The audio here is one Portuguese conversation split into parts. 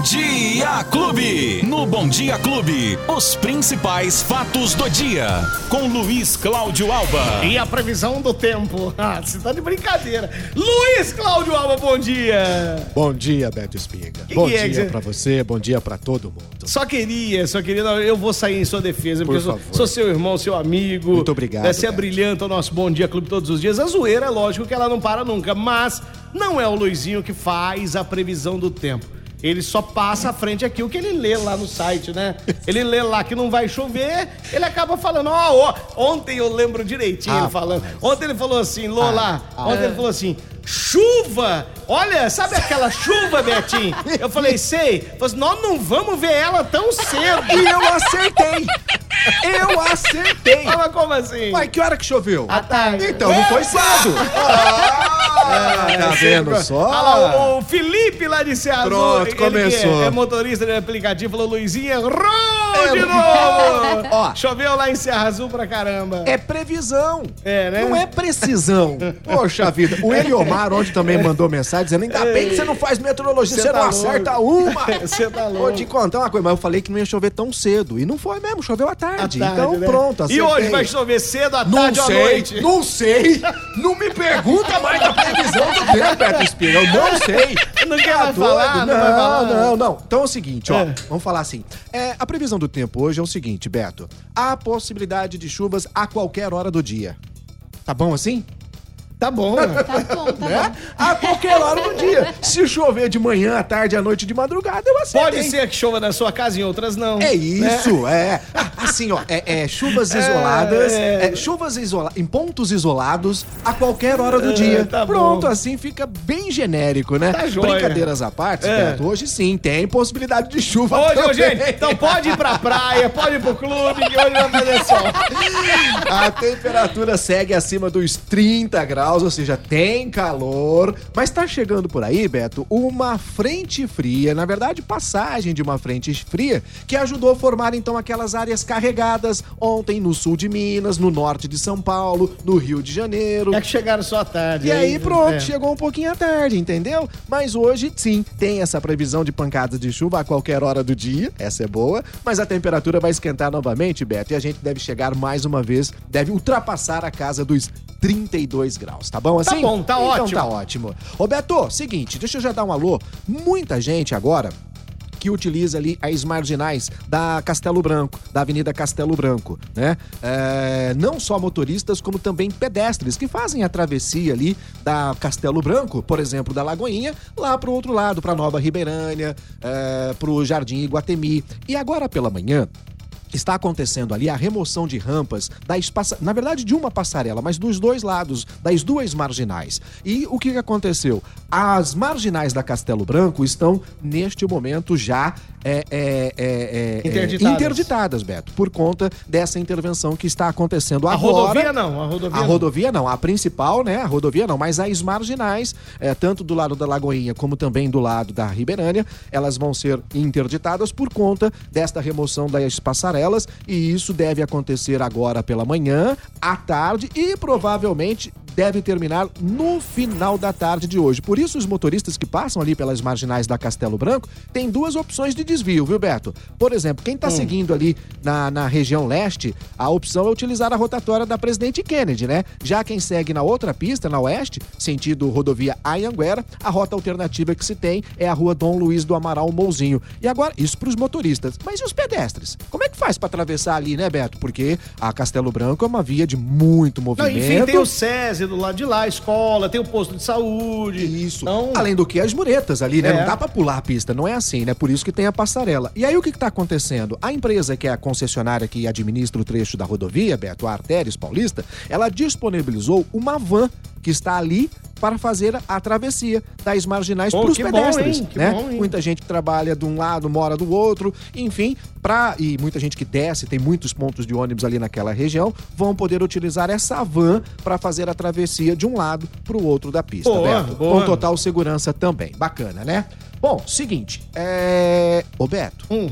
Bom Dia Clube. No Bom Dia Clube, os principais fatos do dia. Com Luiz Cláudio Alba. E a previsão do tempo? Ah, você tá de brincadeira. Luiz Cláudio Alba, bom dia. Bom dia, Beto Espiga. Que bom que é dia que você- pra você, bom dia pra todo mundo. Só queria, só queria. Eu vou sair em sua defesa, porque eu sou, favor. sou seu irmão, seu amigo. Muito obrigado, Né, Você é brilhante o nosso Bom Dia Clube todos os dias. A zoeira, é lógico que ela não para nunca, mas não é o Luizinho que faz a previsão do tempo. Ele só passa à frente aqui o que ele lê lá no site, né? Ele lê lá que não vai chover, ele acaba falando, ó, ó, ontem eu lembro direitinho ele Ah, falando. mas- Ontem ele falou assim, Lola, Ah, ontem ele falou assim, chuva! Olha, sabe aquela chuva, Betinho? Eu falei, sei. Ele falou assim, nós não vamos ver ela tão cedo. E eu acertei! Eu acertei! Fala como assim? Uai, que hora que choveu? À tarde. Então não foi cedo! Ah, tá vendo só? Olha lá, o, Felipe lá de Ceará. Pronto, ele que começou. É, é motorista de aplicativo, falou, Luizinho, errou de novo. Ó. Choveu lá em Serra Azul pra caramba. É previsão. É, né? Não é precisão. Poxa vida. O Eliomar ontem também mandou mensagem dizendo: ainda bem que você não faz meteorologia, Cê você, tá não louco. acerta uma. Você tá Vou louco. te contar uma coisa, mas eu falei que não ia chover tão cedo. E não foi mesmo, choveu à À tarde. tarde, então né? pronto, E acertei. hoje vai chover cedo, à Não tarde ou à sei, noite? não sei. Não me pergunta mais da previsão do tempo, Beto Espira. Eu não sei. Não quer Tá falar? Não falar? Não, não, não. Então é o seguinte, ó. É. Vamos falar assim. É, a previsão do tempo hoje é o seguinte, Beto. Há possibilidade de chuvas a qualquer hora do dia. Tá bom assim? Tá bom. Tá bom, tá Né? A qualquer hora do dia. Se chover de manhã, à tarde, à noite, de madrugada, eu acertei. Pode ser que chova na sua casa, em outras não. É isso, é. Ah, Assim, ó, é, é chuvas isoladas, é, chuvas isola em pontos isolados a qualquer hora do É, dia. tá bom. Pronto, assim fica bem genérico, né? Tá joia. Brincadeiras à parte, É. Beto, hoje sim, tem possibilidade de chuva Hoje, também. gente, então pode ir pra praia, pode ir pro clube, que hoje vai fazer sol. A temperatura segue acima dos 30 graus, ou seja, tem calor. Mas tá chegando por aí, Beto, uma frente fria, na verdade, passagem de uma frente fria, que ajudou a formar então aquelas áreas carregadas ontem no sul de Minas, no norte de São Paulo, no Rio de Janeiro. É que chegaram só à tarde. E aí, pronto, é. chegou um pouquinho à tarde, entendeu? Mas hoje, sim, tem essa previsão de pancadas de chuva a qualquer hora do dia, essa é boa, mas a temperatura vai esquentar novamente, Beto, e a gente deve chegar mais uma vez, deve ultrapassar a casa dos 32 graus, tá bom assim? bom, tá então ótimo. tá ótimo. Ô, Beto, seguinte, deixa eu já dar um alô. Muita gente agora que utiliza ali as marginais da Castelo Branco, da Avenida Castelo Branco, né? É, não só motoristas, como também pedestres que fazem a travessia ali da Castelo Branco, por exemplo, da Lagoinha, lá pro outro lado, pra Nova Ribeirânia, é, pro Jardim Iguatemi. E agora pela manhã, Está acontecendo ali a remoção de rampas das passa... na verdade de uma passarela, mas dos dois lados, das duas marginais. E o que aconteceu? As marginais da Castelo Branco estão neste momento já é, é, é, é, Interditadas. interditadas, Beto, por conta dessa intervenção que está acontecendo A agora. rodovia não, a rodovia A não. rodovia não, a principal, né? A rodovia não, mas as marginais, é, tanto do lado da Lagoinha como também do lado da Ribeirânia, elas vão ser interditadas por conta desta remoção das e isso deve acontecer agora pela manhã, à tarde e provavelmente deve terminar no final da tarde de hoje. Por isso, os motoristas que passam ali pelas marginais da Castelo Branco têm duas opções de desvio, viu, Beto? Por exemplo, quem tá seguindo ali na, na região leste, a opção é utilizar a rotatória da Presidente Kennedy, né? Já quem segue na outra pista, na oeste, sentido rodovia Anhanguera, a rota alternativa que se tem é a rua Dom Luiz do Amaral Mouzinho. E agora, isso pros motoristas. Mas e os pedestres? Como é que faz pra atravessar ali, né, Beto? Porque a Castelo Branco é uma via de muito Não, movimento. enfim, tem o SESI do lado de lá, escola, tem o posto de saúde. Isso. Então, Além do que as muretas ali, né? É. Não dá pra pular a pista, não é assim, né? Por isso que tem a passarela. E aí o que, que tá acontecendo? A empresa que é a concessionária que administra o trecho da rodovia, Beto, a Artérios Paulista, ela disponibilizou uma van que está ali para fazer a travessia das marginais para os bom, pedestres? Que né? bom? Muita gente que trabalha de um lado, mora do outro, enfim, pra, e muita gente que desce, tem muitos pontos de ônibus ali naquela região, vão poder utilizar essa van para fazer a travessia de um lado para o outro da pista, Boa, Beto. boa. Com total segurança também. Bacana, né? Bom, seguinte, é... Ô Beto, Hum,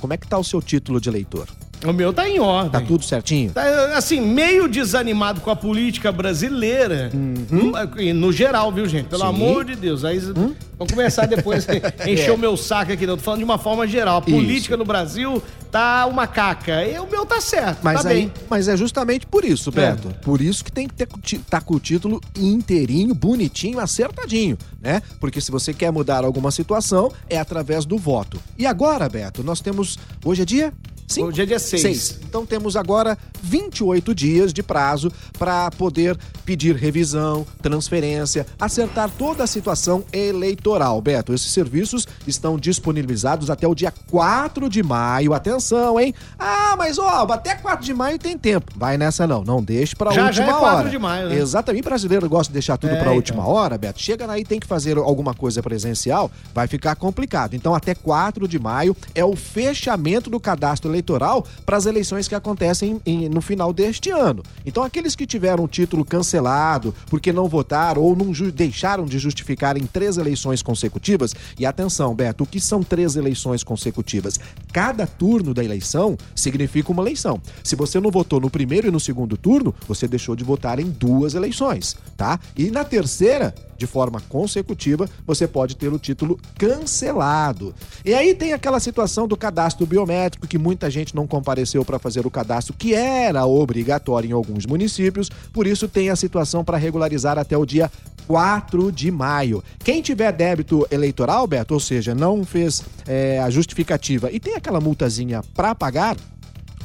como é que tá o seu título de eleitor? O meu tá em ordem. Tá tudo certinho? Tá, assim, meio desanimado com a política brasileira. No, no geral, viu, gente? Pelo Sim. amor de Deus. Aí vamos começar depois encher É. o meu saco aqui. Não, tô falando de uma forma geral. A política no Brasil tá uma caca. E o meu tá certo, Mas, tá aí, bem. mas é justamente por isso, Beto. Por isso que tem que ter, tá com o título inteirinho, bonitinho, acertadinho, né? Porque se você quer mudar alguma situação, é através do voto. E agora, Beto, nós temos. Hoje é dia? Cinco? Hoje é dia seis. Então temos agora 28 dias de prazo para poder pedir revisão, transferência, acertar toda a situação eleitoral. Beto, esses serviços estão disponibilizados até o dia 4 de maio. Atenção, hein? Ah, mas ó, até 4 de maio tem tempo. Vai nessa não, não deixe para última já é 4 hora. de maio, né? Exatamente, brasileiro gosta de deixar tudo É, para última então. hora, Beto. Chega aí tem que fazer alguma coisa presencial, vai ficar complicado. Então até 4 de maio é o fechamento do cadastro eleitoral para as eleições que acontecem em- no final deste ano. Então aqueles que tiveram o título cancelado porque não votaram ou não deixaram de justificar em três eleições consecutivas, e atenção, Beto, o que são três eleições consecutivas? Cada turno da eleição significa uma eleição. Se você não votou no primeiro e no segundo turno, você deixou de votar em duas eleições, tá? E na terceira, de forma consecutiva, você pode ter o título cancelado. E aí tem aquela situação do cadastro biométrico que muita gente não compareceu para fazer o cadastro que era obrigatório em alguns municípios, por isso tem a situação para regularizar até o dia 4 de maio. Quem tiver débito eleitoral, Beto, ou seja, não fez é, a justificativa e tem aquela multazinha para pagar,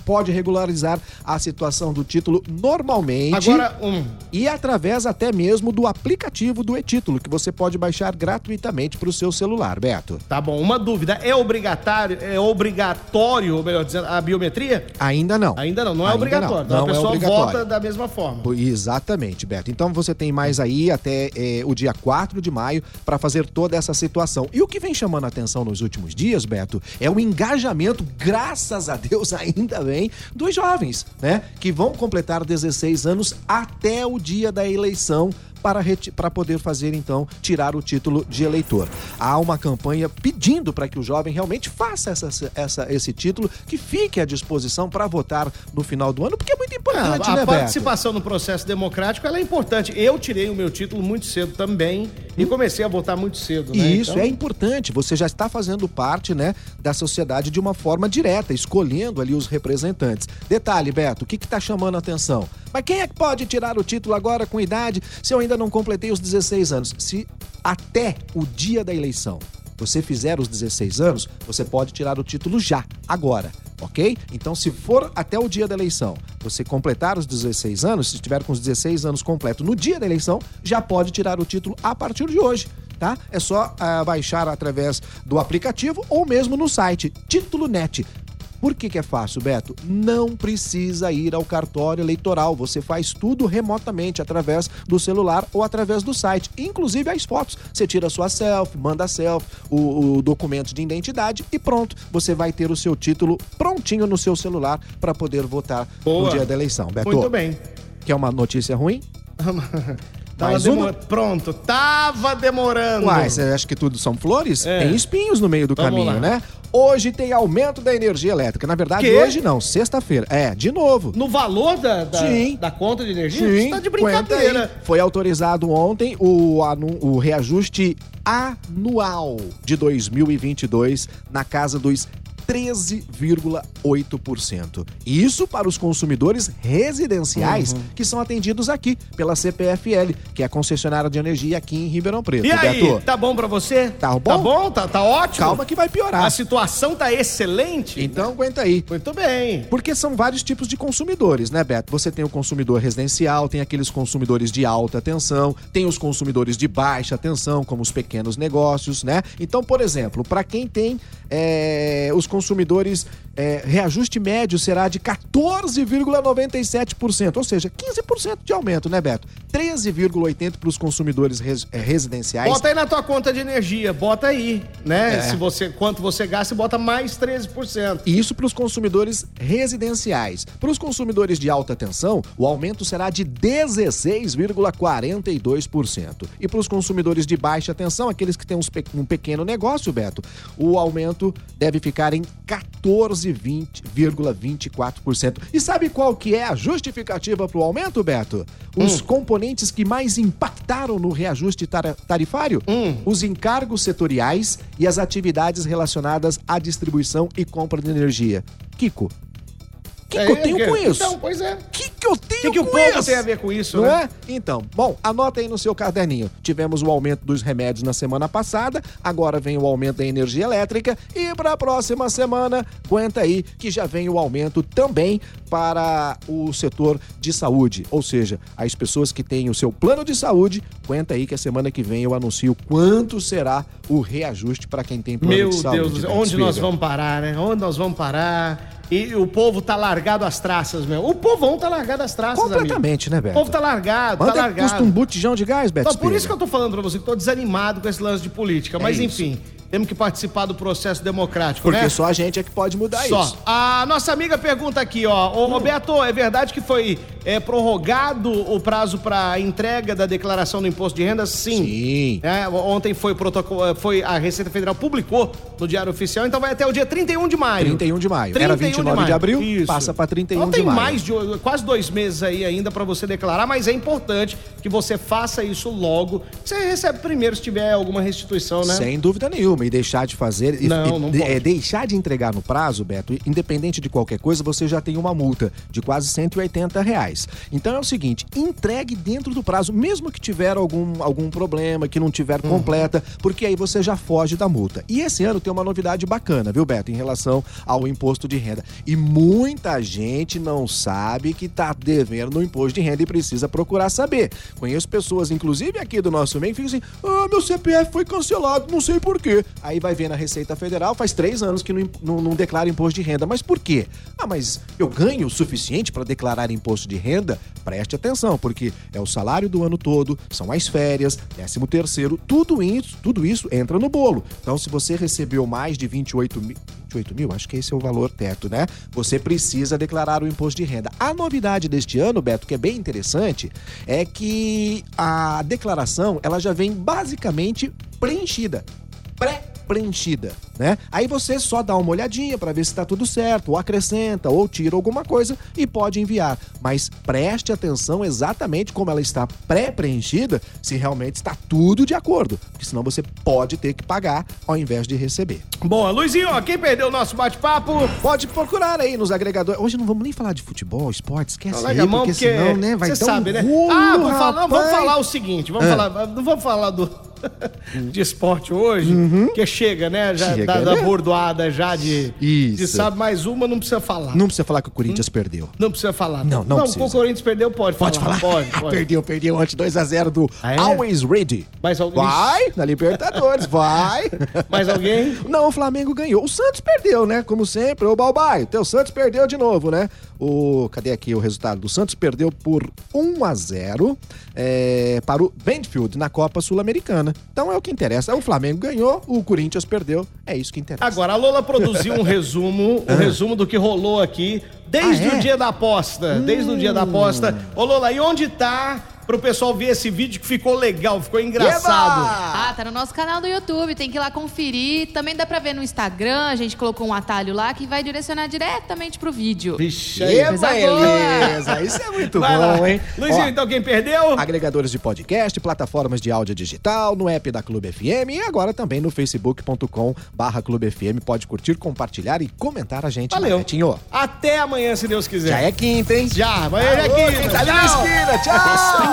pode regularizar a situação do título normalmente. Agora, um. E através até mesmo do aplicativo do e-título, que você pode baixar gratuitamente para o seu celular, Beto. Tá bom, uma dúvida. É obrigatório, é obrigatório, ou melhor dizendo, a biometria? Ainda não. Ainda não, não é Ainda obrigatório. Então Não, a não é pessoa obrigatório. vota da mesma forma. Exatamente, Beto. Então você tem mais aí até eh, o dia 4 de maio para fazer toda essa situação. E o que vem chamando a atenção nos últimos dias, Beto, é o engajamento, graças a Deus, ainda bem, dos jovens, né? Que vão completar 16 anos até o dia da eleição para, para poder fazer, então, tirar o título de eleitor. Há uma campanha pedindo para que o jovem realmente faça essa, essa- esse título, que fique à disposição para votar no final do ano, porque é muito Ah, importante, a né, Beto? participação no processo democrático ela é importante. Eu tirei o meu título muito cedo também e comecei a votar muito cedo. Né? Isso Então, é importante. Você já está fazendo parte, né, da sociedade de uma forma direta, escolhendo ali os representantes. Detalhe, Beto, o que está chamando a atenção? Mas quem é que pode tirar o título agora com idade se eu ainda não completei os 16 anos? Se até o dia da eleição você fizer os 16 anos, você pode tirar o título já, agora, ok? Então, se for até o dia da eleição, você completar os 16 anos, se estiver com os 16 anos completos no dia da eleição, já pode tirar o título a partir de hoje. Tá? É só ah, baixar através do aplicativo ou mesmo no site Título Net. Por que, que é fácil, Beto? Não precisa ir ao cartório eleitoral. Você faz tudo remotamente, através do celular ou através do site. Inclusive as fotos. Você tira a sua selfie, manda a selfie, o, o documento de identidade e pronto. Você vai ter o seu título prontinho no seu celular para poder votar Boa. no dia da eleição. Beto, Muito bem. quer uma notícia ruim? Tava Mais uma? Pronto, tava demorando. Uai, você acha que tudo são flores? É. Tem espinhos no meio do Vamos caminho, lá. né? Hoje tem aumento da energia elétrica. Na verdade, Quê? hoje não, sexta-feira. É, de novo. No valor da, da, Sim. da conta de energia? Você tá de brincadeira. Foi autorizado ontem o, anu- o reajuste anual de 2022 na casa dos 13,8%. Isso para os consumidores residenciais Uhum. que são atendidos aqui pela CPFL, que é a concessionária de energia aqui em Ribeirão Preto. E aí, Beto, tá bom pra você? Tá bom? Tá bom? Tá, tá ótimo? calma que vai piorar. A situação tá excelente? Então aguenta aí. Muito bem. Porque são vários tipos de consumidores, né, Beto? Você tem o consumidor residencial, tem aqueles consumidores de alta tensão, tem os consumidores de baixa tensão, como os pequenos negócios, né? Então, por exemplo, para quem tem é, os consumidores, é, reajuste médio será de 14,97%, ou seja, 15% de aumento, né, Beto? 13,80% para os consumidores res- é, residenciais. Bota aí na tua conta de energia, bota aí, né? É. Se você, quanto você gasta, bota mais 13%. E isso para os consumidores residenciais. Para os consumidores de alta tensão, o aumento será de 16,42%. E para os consumidores de baixa tensão, aqueles que têm um pequeno negócio, Beto, o aumento deve ficar em em 14,24%. E sabe qual que é a justificativa para o aumento, Beto? Os Hum. componentes que mais impactaram no reajuste tar- tarifário? Hum. Os encargos setoriais e as atividades relacionadas à distribuição e compra de energia. Kiko, o que, que eu É, tenho que- com isso? Então, pois é. O que, que eu tenho que, que o com povo isso? tem a ver com isso, Não né? é? Então, bom, anota aí no seu caderninho. Tivemos o aumento dos remédios na semana passada, agora vem o aumento da energia elétrica e para a próxima semana, aguenta aí que já vem o aumento também para o setor de saúde, ou seja, as pessoas que têm o seu plano de saúde, aguenta aí que a semana que vem eu anuncio quanto será o reajuste para quem tem plano Meu de saúde. Deus do céu, Beto onde nós vamos parar, né? Onde nós vamos parar? E o povo tá largado às traças, meu. O povão tá largado às traças, Completamente, né, amigo. Beto? O povo tá largado, Quanto tá é que custa largado. um botijão de gás, Beto Então, por isso que eu tô falando pra você que tô desanimado com esse lance de política. Mas isso. enfim, temos que participar do processo democrático, Porque né? só a gente é que pode mudar Só. isso. A nossa amiga pergunta aqui, ó. Ô, Roberto, é verdade que foi é, prorrogado o prazo para entrega da declaração do imposto de renda? Sim. Sim. É, ontem foi protocolo, foi a Receita Federal publicou no Diário Oficial, então vai até o dia 31 de maio. 31 de maio. Era 29 de abril, passa pra 31 então, de tem maio. mais de quase dois meses aí ainda para você declarar, mas é importante que você faça isso logo. Você recebe primeiro se tiver alguma restituição, né? Sem dúvida nenhuma. E deixar de fazer. Não, e- não de- pode. é, deixar de entregar no prazo, Beto, independente de qualquer coisa, você já tem uma multa de quase 180 reais. Então é o seguinte: entregue dentro do prazo, mesmo que tiver algum, algum problema, que não tiver Uhum. completa, porque aí você já foge da multa. E esse ano tem uma novidade bacana, viu, Beto, em relação ao imposto de renda. E muita gente não sabe que tá devendo no imposto de renda e precisa procurar saber. Conheço pessoas, inclusive aqui do nosso meio, que ficam assim: ah, meu CPF foi cancelado, não sei por quê. Aí vai ver na Receita Federal, faz três anos que não, não- não declara imposto de renda. Mas por quê? Ah, mas eu ganho o suficiente para declarar imposto de renda? Preste atenção, porque é o salário do ano todo, são as férias, 13 terceiro, tudo isso, tudo isso entra no bolo. Então, se você recebeu mais de 28 mil. 28 mil, acho que esse é o valor teto, né? Você precisa declarar o imposto de renda. A novidade deste ano, Beto, que é bem interessante, é que a declaração ela já vem basicamente preenchida, pré-preenchida, né? Aí você só dá uma olhadinha para ver se está tudo certo, ou acrescenta, ou tira alguma coisa e pode enviar. Mas preste atenção exatamente como ela está pré-preenchida, se realmente está tudo de acordo, porque senão você pode ter que pagar ao invés de receber. Bom, Luizinho, ó, quem perdeu o nosso bate-papo? Pode procurar aí nos agregadores. Hoje não vamos nem falar de futebol, esporte, esquece aí, Larga a mão, porque, porque senão, né, vai um sabe, né? ah, vamos falar, vamos falar o seguinte, vamos Ah. falar, não vamos falar do de esporte hoje, que chega, né, já Uhum. Chega, da, da né? bordoada já de, Isso. de sabe mais uma, não precisa falar. Não precisa falar que o Corinthians perdeu. Não precisa falar. Não, não precisa. o Corinthians perdeu, pode, Pode falar. falar? Pode, pode. perdeu, perdeu antes 2x0 do Ah, é? Always Ready. Mas alguém- Vai, na Libertadores, vai. Mais alguém? Não, o Flamengo ganhou. O Santos perdeu, né? Como sempre. Ô, Balbai, teu Santos perdeu de novo, né? O, cadê aqui o resultado? do Santos perdeu por 1 a 0 é, para o Benfield na Copa Sul-Americana. Então é o que interessa. O Flamengo ganhou, o Corinthians perdeu. É isso que interessa. Agora, a Lola produziu um resumo, um resumo do que rolou aqui desde Ah, é? o dia da aposta. Desde o dia da aposta. Ô, Lola, e onde tá pro pessoal ver esse vídeo que ficou legal, ficou engraçado? Eba! Ah, tá no nosso canal do YouTube, tem que ir lá conferir. Também dá pra ver no Instagram, a gente colocou um atalho lá que vai direcionar diretamente pro vídeo. Vixe, coisa beleza! Isso é muito Vai bom, lá. hein? Luizinho, Ó, então quem perdeu? agregadores de podcast, plataformas de áudio digital, no app da Clube FM e agora também no facebook.com barra Clube FM. Pode curtir, compartilhar e comentar a gente. Valeu. Betinho. Até amanhã, se Deus quiser. Já é quinta, hein? Já, amanhã é Alô, quinta. quem tá ali na Tchau. esquina. Tchau!